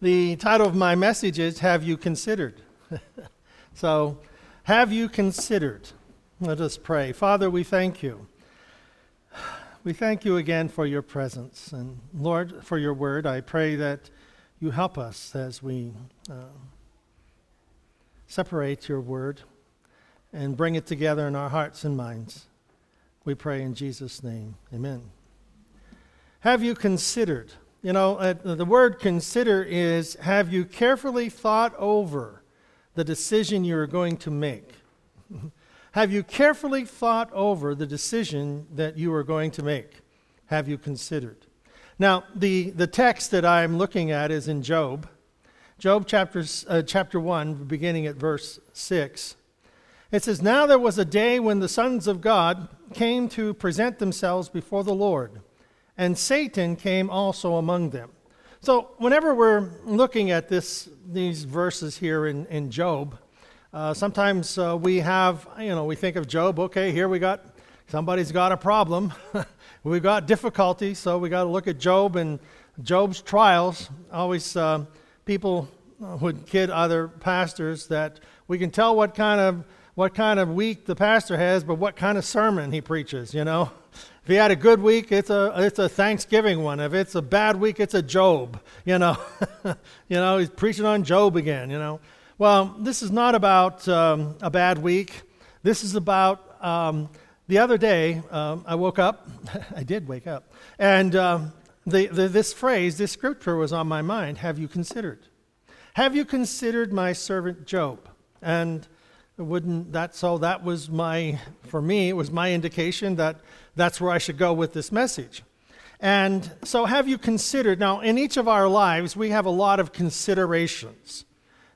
the title of my message is Have You Considered? so, have you considered? Let us pray. Father, we thank you. We thank you again for your presence. And Lord, for your word, I pray that you help us as we uh, separate your word and bring it together in our hearts and minds. We pray in Jesus' name. Amen. Have you considered? You know, uh, the word consider is have you carefully thought over the decision you're going to make? have you carefully thought over the decision that you are going to make? Have you considered? Now, the, the text that I'm looking at is in Job. Job chapter, uh, chapter 1, beginning at verse 6. It says, Now there was a day when the sons of God came to present themselves before the Lord and Satan came also among them. So, whenever we're looking at this, these verses here in, in Job, uh, sometimes uh, we have, you know, we think of Job, okay, here we got, somebody's got a problem. We've got difficulty, so we got to look at Job and Job's trials. Always, uh, people would kid other pastors that we can tell what kind of what kind of week the pastor has, but what kind of sermon he preaches, you know. If he had a good week, it's a, it's a Thanksgiving one. If it's a bad week, it's a Job, you know. you know, he's preaching on Job again, you know. Well, this is not about um, a bad week. This is about um, the other day, um, I woke up. I did wake up. And um, the, the, this phrase, this scripture was on my mind. Have you considered? Have you considered my servant Job? And wouldn't that so that was my for me it was my indication that that's where i should go with this message and so have you considered now in each of our lives we have a lot of considerations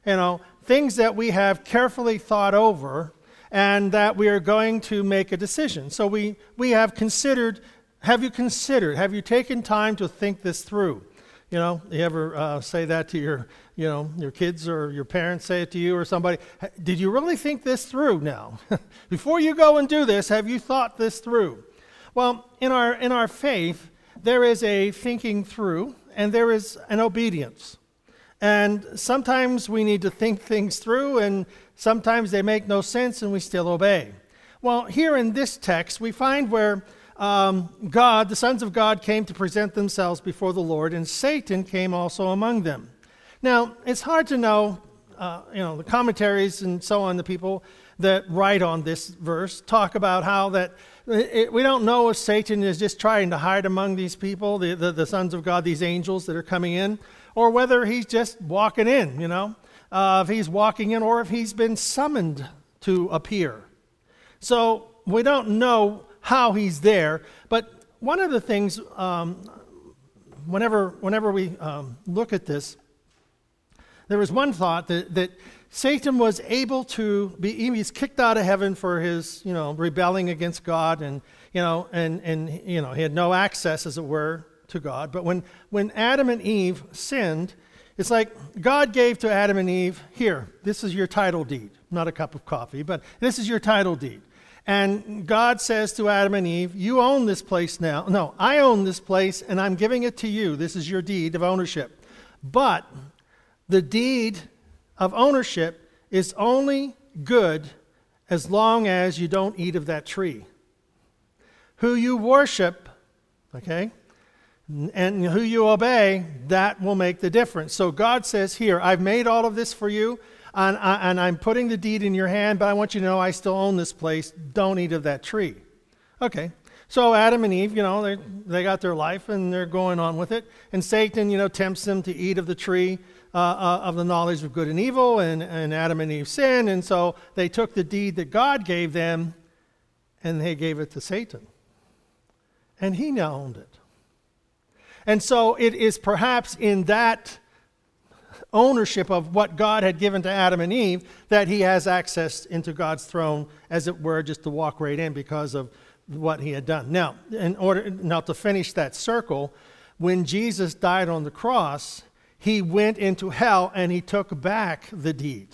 you know things that we have carefully thought over and that we are going to make a decision so we we have considered have you considered have you taken time to think this through you know, you ever uh, say that to your, you know, your kids or your parents say it to you or somebody? Did you really think this through now? Before you go and do this, have you thought this through? Well, in our, in our faith, there is a thinking through and there is an obedience. And sometimes we need to think things through, and sometimes they make no sense and we still obey. Well, here in this text, we find where um, God, the sons of God, came to present themselves before the Lord, and Satan came also among them. Now, it's hard to know, uh, you know, the commentaries and so on, the people that write on this verse talk about how that it, we don't know if Satan is just trying to hide among these people, the, the, the, sons of God, these angels that are coming in, or whether he's just walking in, you know, uh, if he's walking in, or if he's been summoned to appear. So we don't know how he's there. But one of the things, um, whenever, whenever we um, look at this, there was one thought that, that Satan was able to be, he's kicked out of heaven for his, you know, rebelling against God and, you know, and, and, you know, he had no access, as it were, to God. But when, when Adam and Eve sinned, it's like God gave to Adam and Eve, here, this is your title deed. Not a cup of coffee, but this is your title deed. And God says to Adam and Eve, You own this place now. No, I own this place and I'm giving it to you. This is your deed of ownership. But the deed of ownership is only good as long as you don't eat of that tree. Who you worship, okay, and who you obey, that will make the difference. So God says, Here, I've made all of this for you and, and I'm putting the deed in your hand, but I want you to know I still own this place. Don't eat of that tree. Okay. So Adam and Eve, you know, they, they got their life and they're going on with it. And Satan, you know, tempts them to eat of the tree uh, uh, of the knowledge of good and evil. And, and Adam and Eve sinned. And so they took the deed that God gave them and they gave it to Satan. And he now owned it. And so it is perhaps in that ownership of what God had given to Adam and Eve that he has access into God's throne, as it were, just to walk right in because of what he had done. Now, in order now to finish that circle, when Jesus died on the cross, he went into hell and he took back the deed.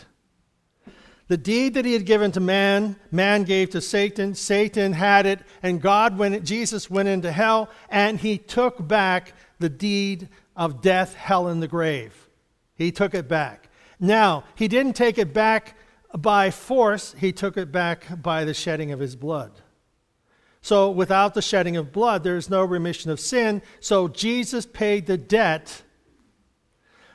The deed that he had given to man, man gave to Satan. Satan had it, and God went. Jesus went into hell, and he took back the deed of death, hell, and the grave. He took it back. Now, he didn't take it back by force, he took it back by the shedding of his blood. So, without the shedding of blood, there is no remission of sin. So, Jesus paid the debt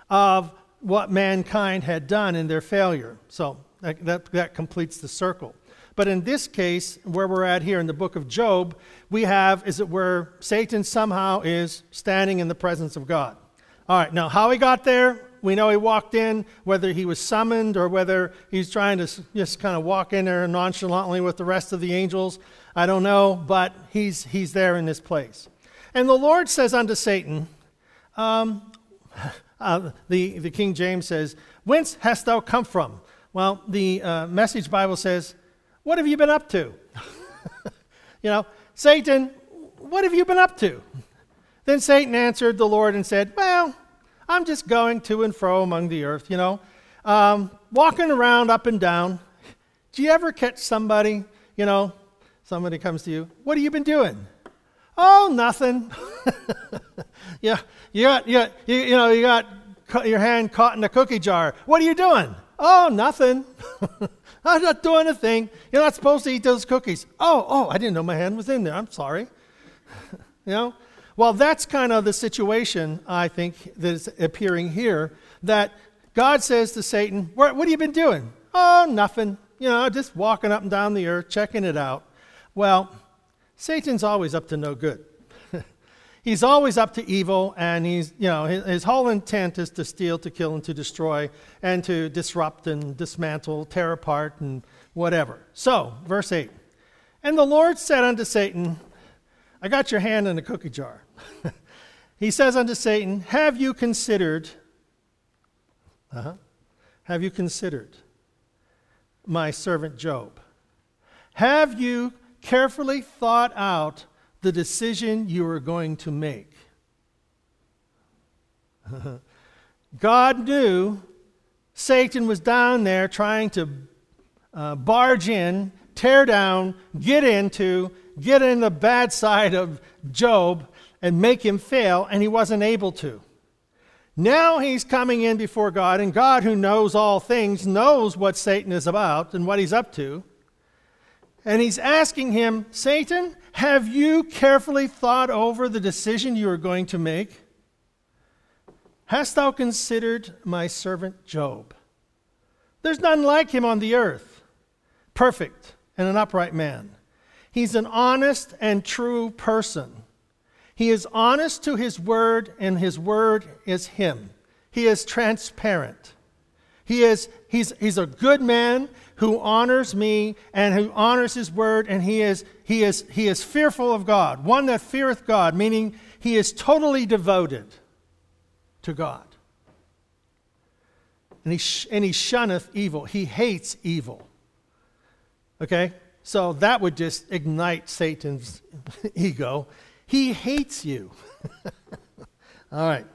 of what mankind had done in their failure. So, that, that, that, completes the circle. But in this case, where we're at here in the book of Job, we have, is it where Satan somehow is standing in the presence of God. All right, now how he got there, we know he walked in, whether he was summoned or whether he's trying to just kind of walk in there nonchalantly with the rest of the angels. I don't know, but he's, he's there in this place. And the Lord says unto Satan, um, uh, the, the King James says, Whence hast thou come from? Well, the uh, Message Bible says, What have you been up to? you know, Satan, what have you been up to? Then Satan answered the Lord and said, Well, I'm just going to and fro among the earth, you know, um, walking around up and down. Do you ever catch somebody, you know, somebody comes to you, What have you been doing? Oh, nothing. yeah, you got, you, got, you, you know, you got your hand caught in a cookie jar. What are you doing? Oh, nothing. I'm not doing a thing. You're not supposed to eat those cookies. Oh, oh, I didn't know my hand was in there. I'm sorry. you know? Well, that's kind of the situation, I think, that is appearing here. That God says to Satan, What, what have you been doing? Oh, nothing. You know, just walking up and down the earth, checking it out. Well, Satan's always up to no good he's always up to evil, and he's, you know, his, his, whole intent is to steal, to kill, and to destroy, and to disrupt and dismantle, tear apart, and whatever. So, verse 8 And the Lord said unto Satan, I got your hand in the cookie jar. he says unto Satan, Have you considered, uh-huh, have you considered my servant Job? Have you carefully thought out the decision you are going to make. God knew Satan was down there trying to uh, barge in, tear down, get into, get in the bad side of Job and make him fail, and he wasn't able to. Now he's coming in before God, and God, who knows all things, knows what Satan is about and what he's up to. And he's asking him, Satan, have you carefully thought over the decision you are going to make? Hast thou considered my servant Job? There's none like him on the earth, perfect and an upright man. He's an honest and true person. He is honest to his word, and his word is him. He is transparent. He is, he's, he's a good man who honors me and who honors his word, and he is, he is, he is fearful of God, one that feareth God, meaning he is totally devoted to God. And he, sh- and he shunneth evil, he hates evil. Okay? So that would just ignite Satan's ego. He hates you. All right.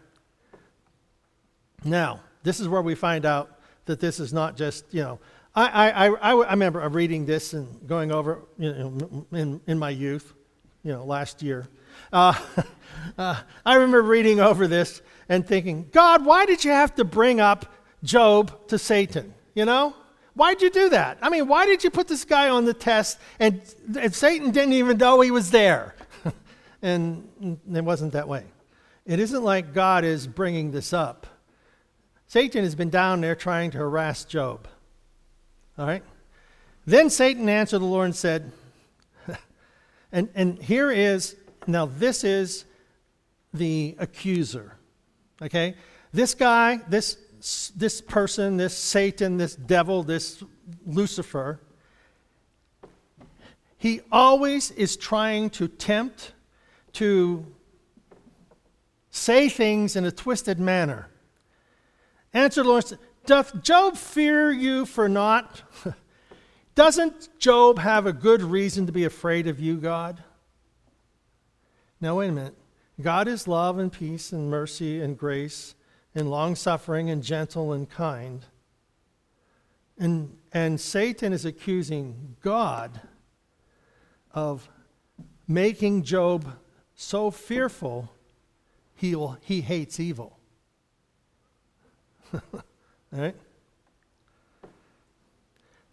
Now, this is where we find out that this is not just, you know, I, I, I, remember reading this and going over you know, in, in my youth, you know, last year. Uh, uh, I remember reading over this and thinking, God, why did you have to bring up Job to Satan? You know? Why'd you do that? I mean, why did you put this guy on the test and, and Satan didn't even know he was there? and it wasn't that way. It isn't like God is bringing this up. Satan has been down there trying to harass Job. All right? Then Satan answered the Lord and said, and, and here is, now this is the accuser. Okay? This guy, this, this person, this Satan, this devil, this Lucifer, he always is trying to tempt, to say things in a twisted manner. Answer the Lord, Doth Job fear you for naught? Doesn't Job have a good reason to be afraid of you, God? Now, wait a minute. God is love and peace and mercy and grace and long suffering and gentle and kind. And, and Satan is accusing God of making Job so fearful he, will, he hates evil. Right?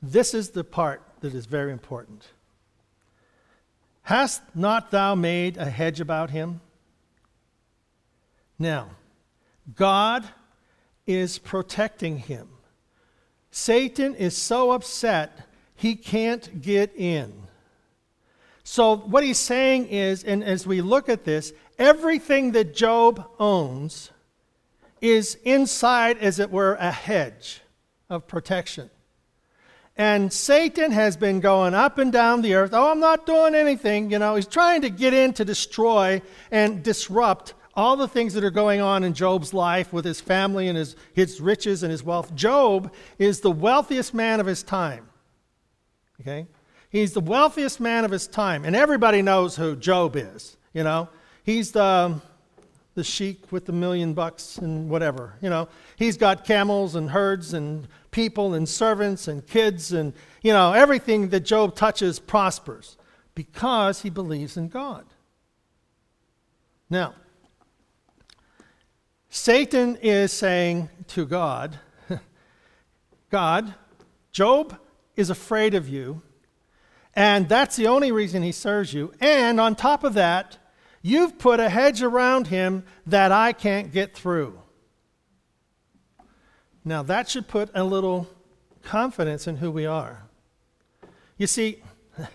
This is the part that is very important. Hast not thou made a hedge about him? Now, God is protecting him. Satan is so upset he can't get in. So, what he's saying is, and as we look at this, everything that Job owns is inside, as it were, a hedge of protection. And Satan has been going up and down the earth. Oh, I'm not doing anything. You know, he's trying to get in to destroy and disrupt all the things that are going on in Job's life with his family and his, his riches and his wealth. Job is the wealthiest man of his time. Okay? He's the wealthiest man of his time. And everybody knows who Job is. You know, he's the, the sheik with the million bucks and whatever. You know, he's got camels and herds and people and servants and kids and, you know, everything that Job touches prospers because he believes in God. Now, Satan is saying to God, God, Job is afraid of you, and that's the only reason he serves you. And on top of that, you've put a hedge around him that I can't get through. Now, that should put a little confidence in who we are. You see,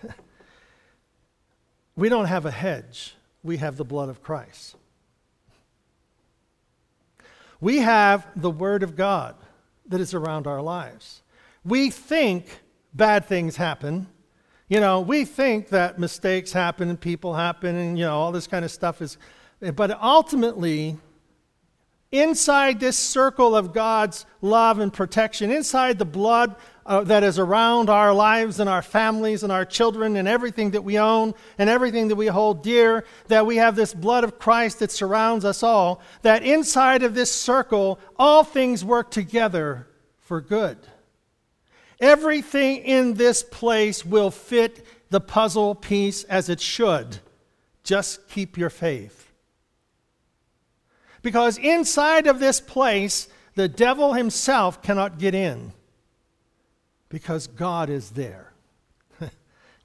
we don't have a hedge, we have the blood of Christ. We have the Word of God that is around our lives. We think bad things happen. You know, we think that mistakes happen and people happen and, you know, all this kind of stuff is. But ultimately, inside this circle of God's love and protection, inside the blood uh, that is around our lives and our families and our children and everything that we own and everything that we hold dear, that we have this blood of Christ that surrounds us all, that inside of this circle, all things work together for good. Everything in this place will fit the puzzle piece as it should. Just keep your faith. Because inside of this place, the devil himself cannot get in because God is there.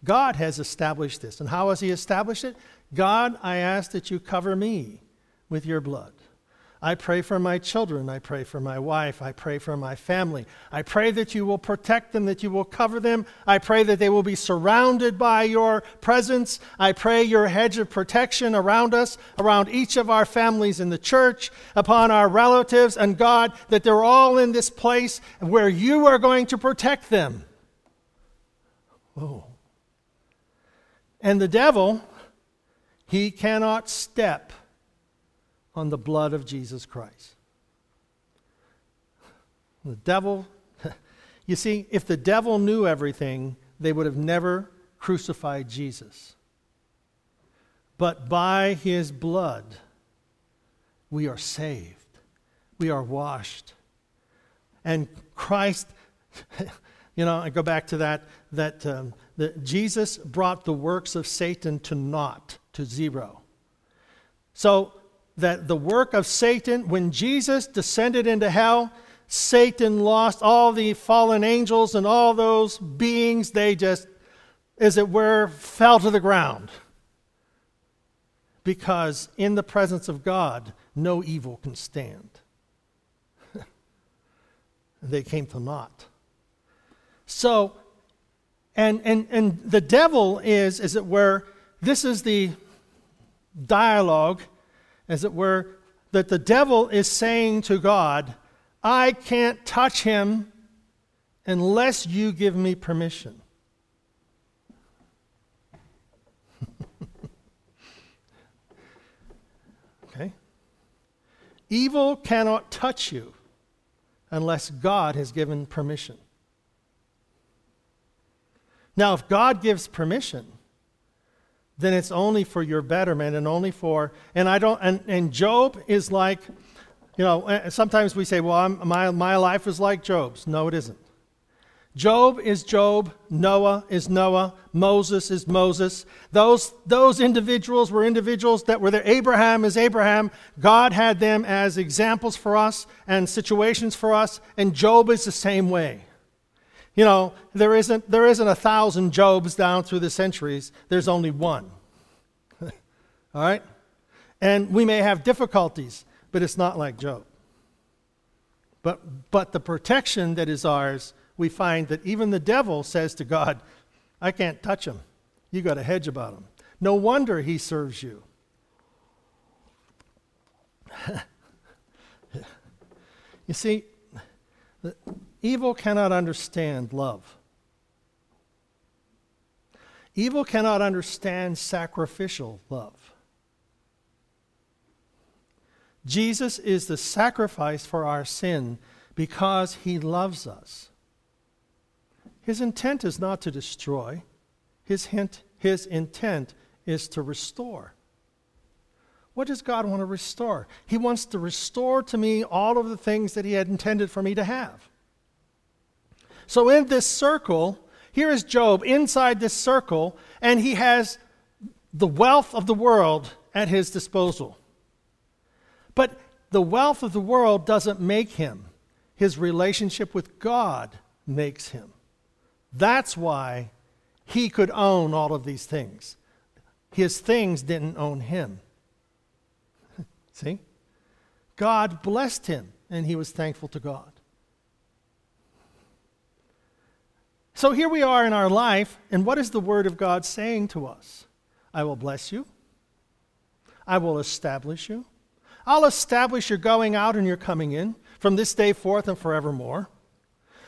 God has established this. And how has He established it? God, I ask that you cover me with your blood. I pray for my children. I pray for my wife. I pray for my family. I pray that you will protect them, that you will cover them. I pray that they will be surrounded by your presence. I pray your hedge of protection around us, around each of our families in the church, upon our relatives, and God, that they're all in this place where you are going to protect them. Oh. And the devil, he cannot step on the blood of Jesus Christ. The devil, you see, if the devil knew everything, they would have never crucified Jesus. But by his blood, we are saved, we are washed. And Christ, you know, I go back to that, that, um, that Jesus brought the works of Satan to naught, to zero. So that the work of Satan, when Jesus descended into hell, Satan lost all the fallen angels and all those beings. They just, as it were, fell to the ground. Because in the presence of God, no evil can stand. they came to naught. So, and, and, and the devil is, as it were, this is the dialogue as it were, that the devil is saying to God, I can't touch him unless you give me permission. okay? Evil cannot touch you unless God has given permission. Now, if God gives permission, then it's only for your betterment and only for and i don't and, and job is like you know eh, sometimes we say well I'm, my, my life is like job's no it isn't Job is Job, Noah is Noah, Moses is Moses. Those, those individuals were individuals that were there. Abraham is Abraham. God had them as examples for us and situations for us, and Job is the same way. You know, there isn't, there isn't a thousand Jobs down through the centuries, there's only one. All right? And we may have difficulties, but it's not like Job. But, but the protection that is ours we find that even the devil says to God, I can't touch him. You got a hedge about him. No wonder he serves you. you see, evil cannot understand love. Evil cannot understand sacrificial love. Jesus is the sacrifice for our sin because he loves us. His intent is not to destroy, his, hint, his intent is to restore. What does God want to restore? He wants to restore to me all of the things that He had intended for me to have. So, in this circle, here is Job inside this circle, and he has the wealth of the world at his disposal. But the wealth of the world doesn't make him, his relationship with God makes him. That's why he could own all of these things. His things didn't own him. See? God blessed him, and he was thankful to God. So here we are in our life, and what is the Word of God saying to us? I will bless you. I will establish you. I'll establish your going out and your coming in from this day forth and forevermore.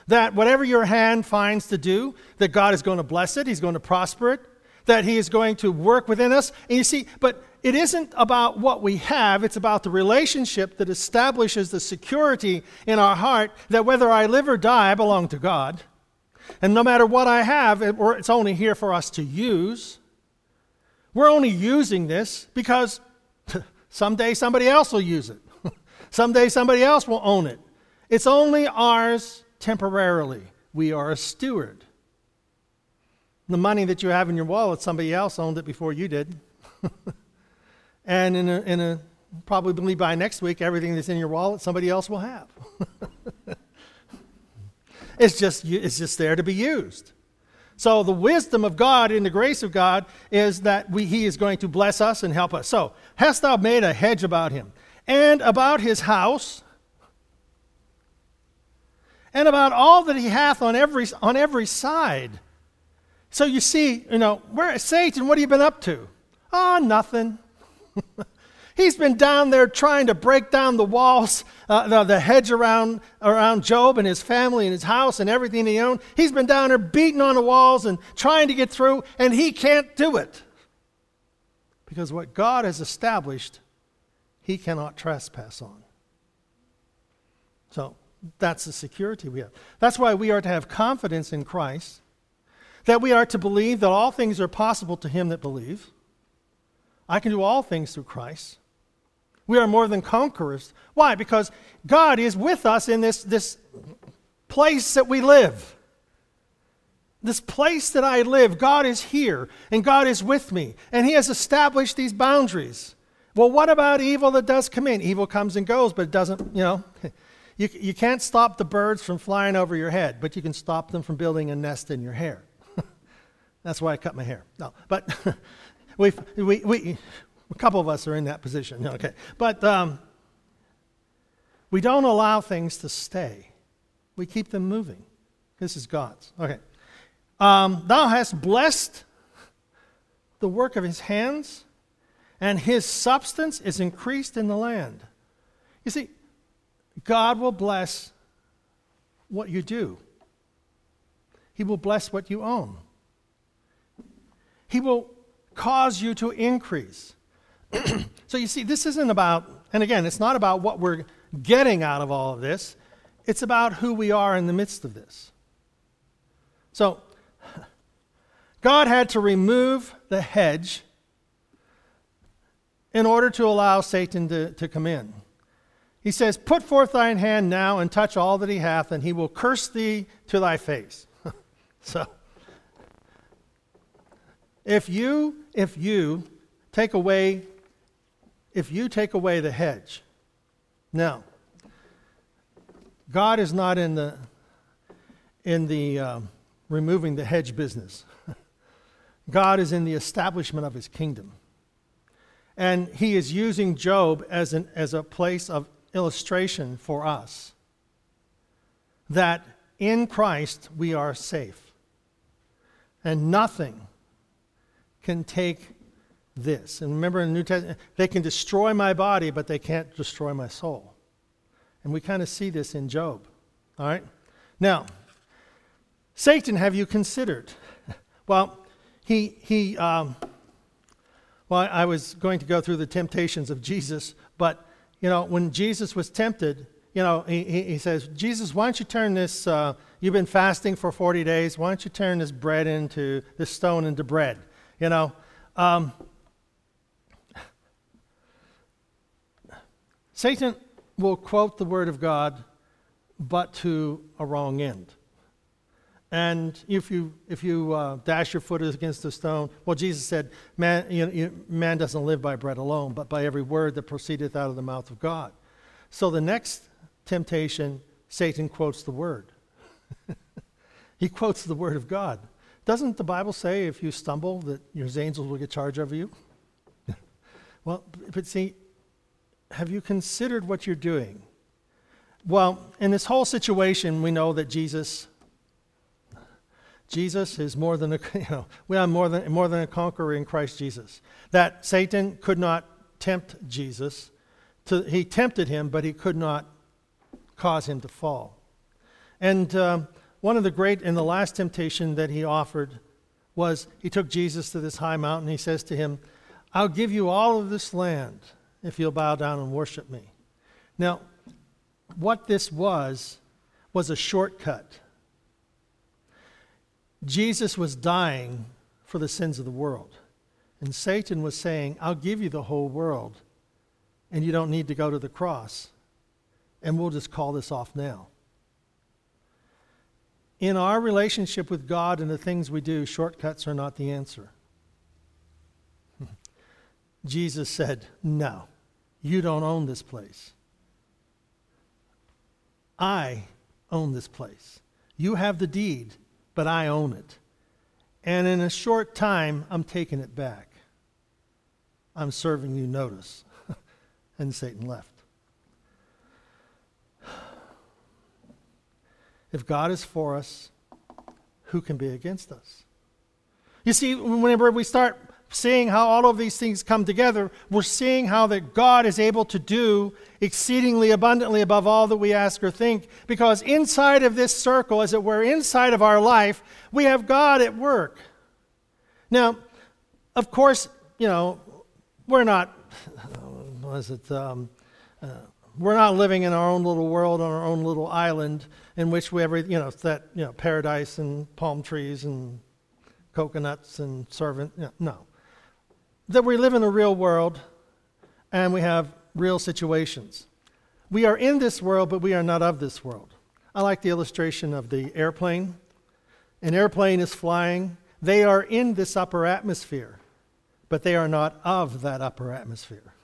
That whatever your hand finds to do, that God is going to bless it, He's going to prosper it, that He is going to work within us. And you see, but it isn't about what we have, it's about the relationship that establishes the security in our heart that whether I live or die, I belong to God. And no matter what I have, it's only here for us to use. We're only using this because someday somebody else will use it. someday somebody else will own it. It's only ours temporarily. We are a steward. The money that you have in your wallet, somebody else owned it before you did. and in a, in a probably by next week, everything that's in your wallet, somebody else will have. It's, just, it's just there to be used. So the wisdom of God and the grace of God is that we, He is going to bless us and help us. So, hast thou made a hedge about him and about his house and about all that he hath on every, on every side. So you see, you know, where Satan, what have you been up to? Ah, oh, nothing. He's been down there trying to break down the walls, uh, the, the, hedge around, around Job and his family and his house and everything he owned. He's been down there beating on the walls and trying to get through, and he can't do it. Because what God has established, he cannot trespass on. So that's the security we have. That's why we are to have confidence in Christ, that we are to believe that all things are possible to him that believes. I can do all things through Christ. We are more than conquerors. Why? Because God is with us in this, this place that we live. This place that I live, God is here and God is with me, and He has established these boundaries. Well, what about evil that does come in? Evil comes and goes, but it doesn't, you know, You, you can't stop the birds from flying over your head, but you can stop them from building a nest in your hair. That's why I cut my hair. No, but we we, we, a couple of us are in that position. Okay, but um, we don't allow things to stay. We keep them moving. This is God's. Okay. Um, Thou hast blessed the work of his hands, and his substance is increased in the land. You see, God will bless what you do, He will bless what you own. He will cause you to increase. so you see, this isn't about, and again, it's not about what we're getting out of all of this, it's about who we are in the midst of this. So, God had to remove the hedge in order to allow Satan to, to come in. He says, Put forth thine hand now and touch all that he hath, and he will curse thee to thy face. So, if you, if you take away, if you take away the hedge, now, God is not in the, in the um, removing the hedge business. God is in the establishment of his kingdom. And he is using Job as, an, as a place of illustration for us that in Christ we are safe. And nothing can take this. And remember in the New Testament, they can destroy my body, but they can't destroy my soul. And we kind of see this in Job. All right? Now, Satan, have you considered? Well, he, he um, well, I was going to go through the temptations of Jesus, but, you know, when Jesus was tempted, you know, he, he says, Jesus, why don't you turn this, uh, you've been fasting for 40 days, why don't you turn this bread into, this stone into bread? You know, um, Satan will quote the Word of God, but to a wrong end. And if you, if you uh, dash your foot against a stone, well, Jesus said, man, you know, man doesn't live by bread alone, but by every word that proceedeth out of the mouth of God. So the next temptation, Satan quotes the Word. he quotes the Word of God. Doesn't the Bible say if you stumble that your angels will get charge over you? well, but see, have you considered what you're doing? Well, in this whole situation, we know that Jesus Jesus is more than a, you know, we are more than, more than a conqueror in Christ Jesus. That Satan could not tempt Jesus. To, he tempted him, but he could not cause him to fall. And um, one of the great, in the last temptation that he offered, was he took Jesus to this high mountain. He says to him, I'll give you all of this land if you'll bow down and worship me. Now, what this was, was a shortcut Jesus was dying for the sins of the world. And Satan was saying, I'll give you the whole world, and you don't need to go to the cross. And we'll just call this off now. In our relationship with God and the things we do, shortcuts are not the answer. Jesus said, No, you don't own this place. I own this place. You have the deed but I own it. And in a short time, I'm taking it back. I'm serving you notice. and Satan left. If God is for us, who can be against us? You see, whenever we start seeing how all of these things come together, we're seeing how that God is able to do exceedingly abundantly above all that we ask or think. Because inside of this circle, as it were, inside of our life, we have God at work. Now, of course, you know, we're not, was it, um, uh, we're not living in our own little world on our own little island in which we ever, you know, that, you know, paradise and palm trees and coconuts and servant. You know, no that we live in a real world and we have real situations. We are in this world, but we are not of this world. I like the illustration of the airplane. An airplane is flying. They are in this upper atmosphere, but they are not of that upper atmosphere.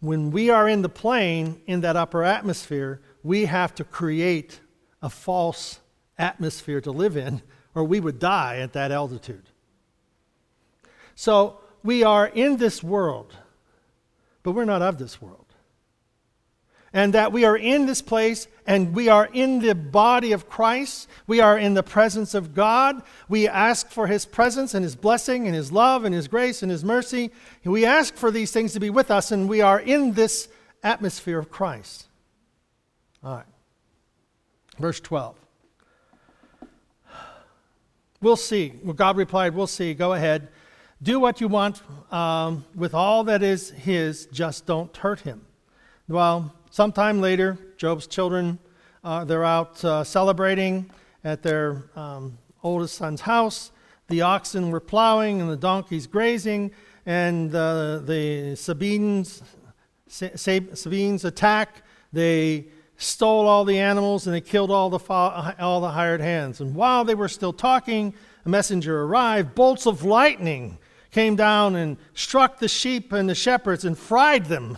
When we are in the plane in that upper atmosphere, we have to create a false atmosphere to live in, or we would die at that altitude. So, we are in this world, but we're not of this world. And that we are in this place and we are in the body of Christ. We are in the presence of God. We ask for His presence and His blessing and His love and His grace and His mercy. We ask for these things to be with us, and we are in this atmosphere of Christ. All right. Verse 12. We'll see. Well, God replied, We'll see. Go ahead. Do what you want um, with all that is his, just don't hurt him. Well, sometime later, Job's children, uh, they're out uh, celebrating at their um, oldest son's house. The oxen were plowing and the donkeys grazing, and uh, the Sabeans, Sabeans attack. They stole all the animals and they killed all the, all the hired hands. And while they were still talking, a messenger arrived. Bolts of lightning came down and struck the sheep and the shepherds and fried them.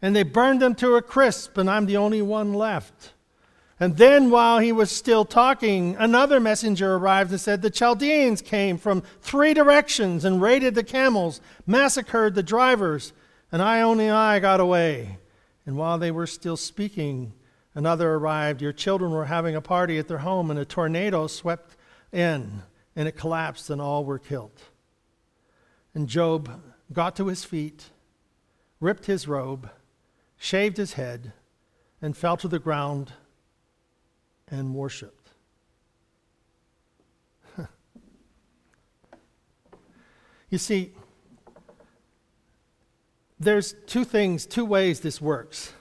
And they burned them to a crisp, and I'm the only one left. And then, while he was still talking, another messenger arrived and said, The Chaldeans came from three directions and raided the camels, massacred the drivers, and I only I got away. And while they were still speaking, another arrived. Your children were having a party at their home, and a tornado swept in, and it collapsed, and all were killed. And Job got to his feet, ripped his robe, shaved his head, and fell to the ground and worshiped. you see, there's two things, two ways this works.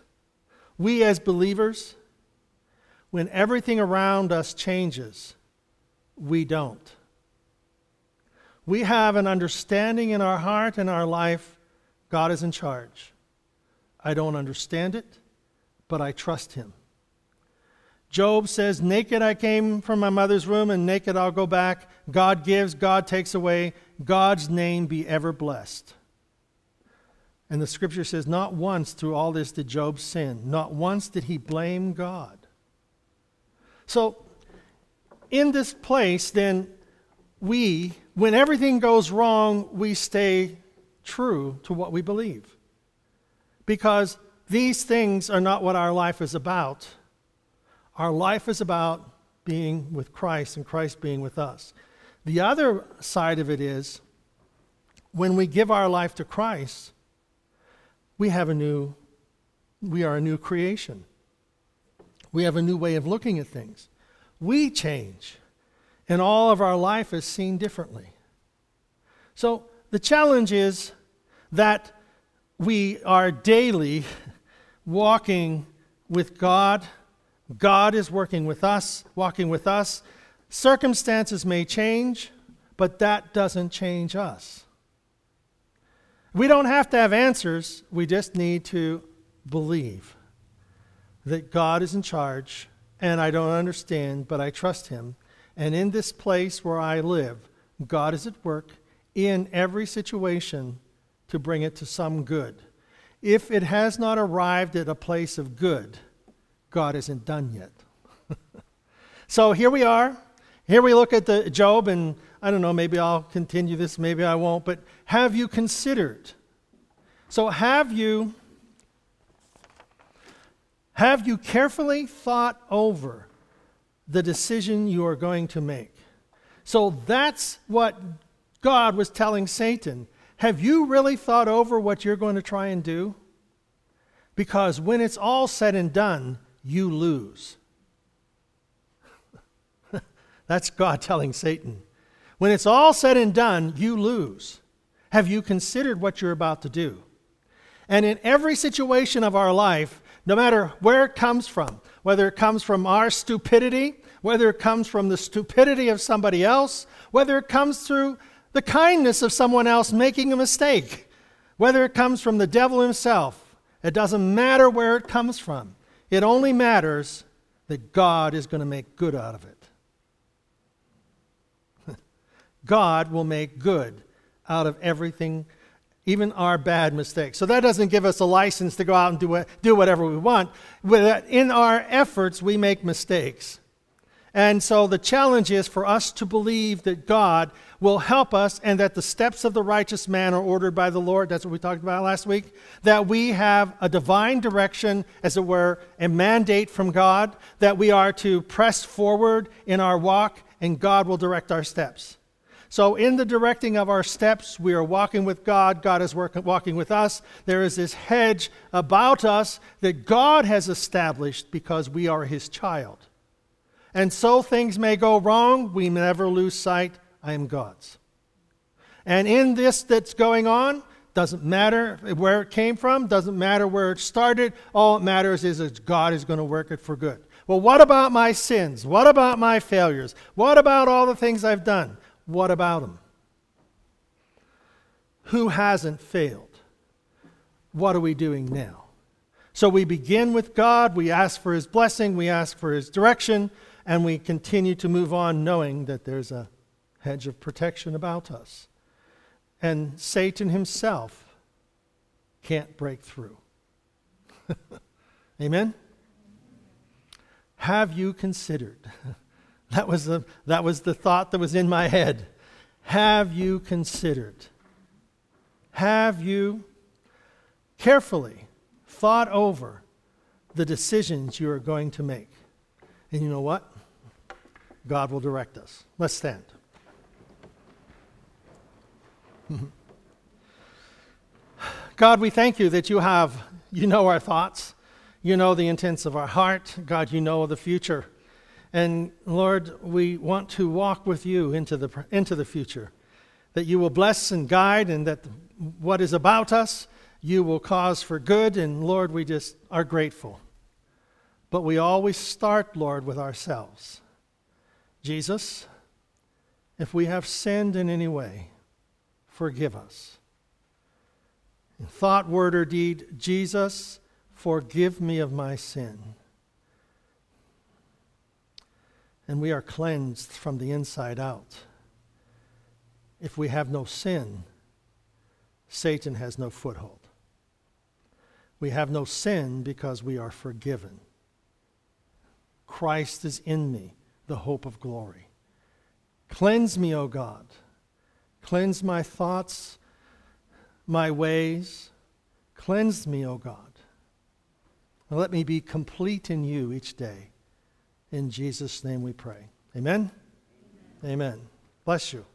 We as believers, when everything around us changes, we don't. We have an understanding in our heart and our life God is in charge. I don't understand it, but I trust Him. Job says, Naked I came from my mother's womb, and naked I'll go back. God gives, God takes away. God's name be ever blessed. And the scripture says, Not once through all this did Job sin. Not once did he blame God. So, in this place, then, we, when everything goes wrong, we stay true to what we believe. Because these things are not what our life is about. Our life is about being with Christ and Christ being with us. The other side of it is when we give our life to Christ, we have a new, we are a new creation. We have a new way of looking at things. We change, and all of our life is seen differently. So the challenge is that we are daily walking with God. God is working with us, walking with us. Circumstances may change, but that doesn't change us. We don't have to have answers, we just need to believe that God is in charge, and I don't understand, but I trust Him. And in this place where I live, God is at work in every situation to bring it to some good. If it has not arrived at a place of good, God isn't done yet. so here we are. Here we look at the Job, and I don't know, maybe I'll continue this, maybe I won't, but have you considered? So have you have you carefully thought over the decision you are going to make? So that's what God was telling Satan. Have you really thought over what you're going to try and do? Because when it's all said and done, you lose. That's God telling Satan. When it's all said and done, you lose. Have you considered what you're about to do? And in every situation of our life, no matter where it comes from, whether it comes from our stupidity, whether it comes from the stupidity of somebody else, whether it comes through the kindness of someone else making a mistake, whether it comes from the devil himself, it doesn't matter where it comes from. It only matters that God is going to make good out of it. God will make good out of everything, even our bad mistakes. So that doesn't give us a license to go out and do, do whatever we want. In our efforts, we make mistakes. And so the challenge is for us to believe that God will help us and that the steps of the righteous man are ordered by the Lord. That's what we talked about last week. That we have a divine direction, as it were, a mandate from God, that we are to press forward in our walk and God will direct our steps. So, in the directing of our steps, we are walking with God. God is work, walking with us. There is this hedge about us that God has established because we are His child. And so things may go wrong. We never lose sight. I am God's. And in this that's going on, doesn't matter where it came from, doesn't matter where it started. All it matters is that God is going to work it for good. Well, what about my sins? What about my failures? What about all the things I've done? What about them? Who hasn't failed? What are we doing now? So we begin with God, we ask for His blessing, we ask for His direction, and we continue to move on knowing that there's a hedge of protection about us. And Satan himself can't break through. Amen? Have you considered? That was, the, that was the thought that was in my head. Have you considered? Have you carefully thought over the decisions you are going to make? And you know what? God will direct us. Let's stand. God, we thank you that you have, you know our thoughts, you know the intents of our heart. God, you know the future. And Lord, we want to walk with you into the, into the future, that you will bless and guide, and that what is about us, you will cause for good. And Lord, we just are grateful. But we always start, Lord, with ourselves. Jesus, if we have sinned in any way, forgive us. In thought, word, or deed, Jesus, forgive me of my sin. And we are cleansed from the inside out. If we have no sin, Satan has no foothold. We have no sin because we are forgiven. Christ is in me, the hope of glory. Cleanse me, O God. Cleanse my thoughts, my ways. Cleanse me, O God. And let me be complete in you each day. In Jesus' name we pray. Amen? Amen. Amen. Bless you.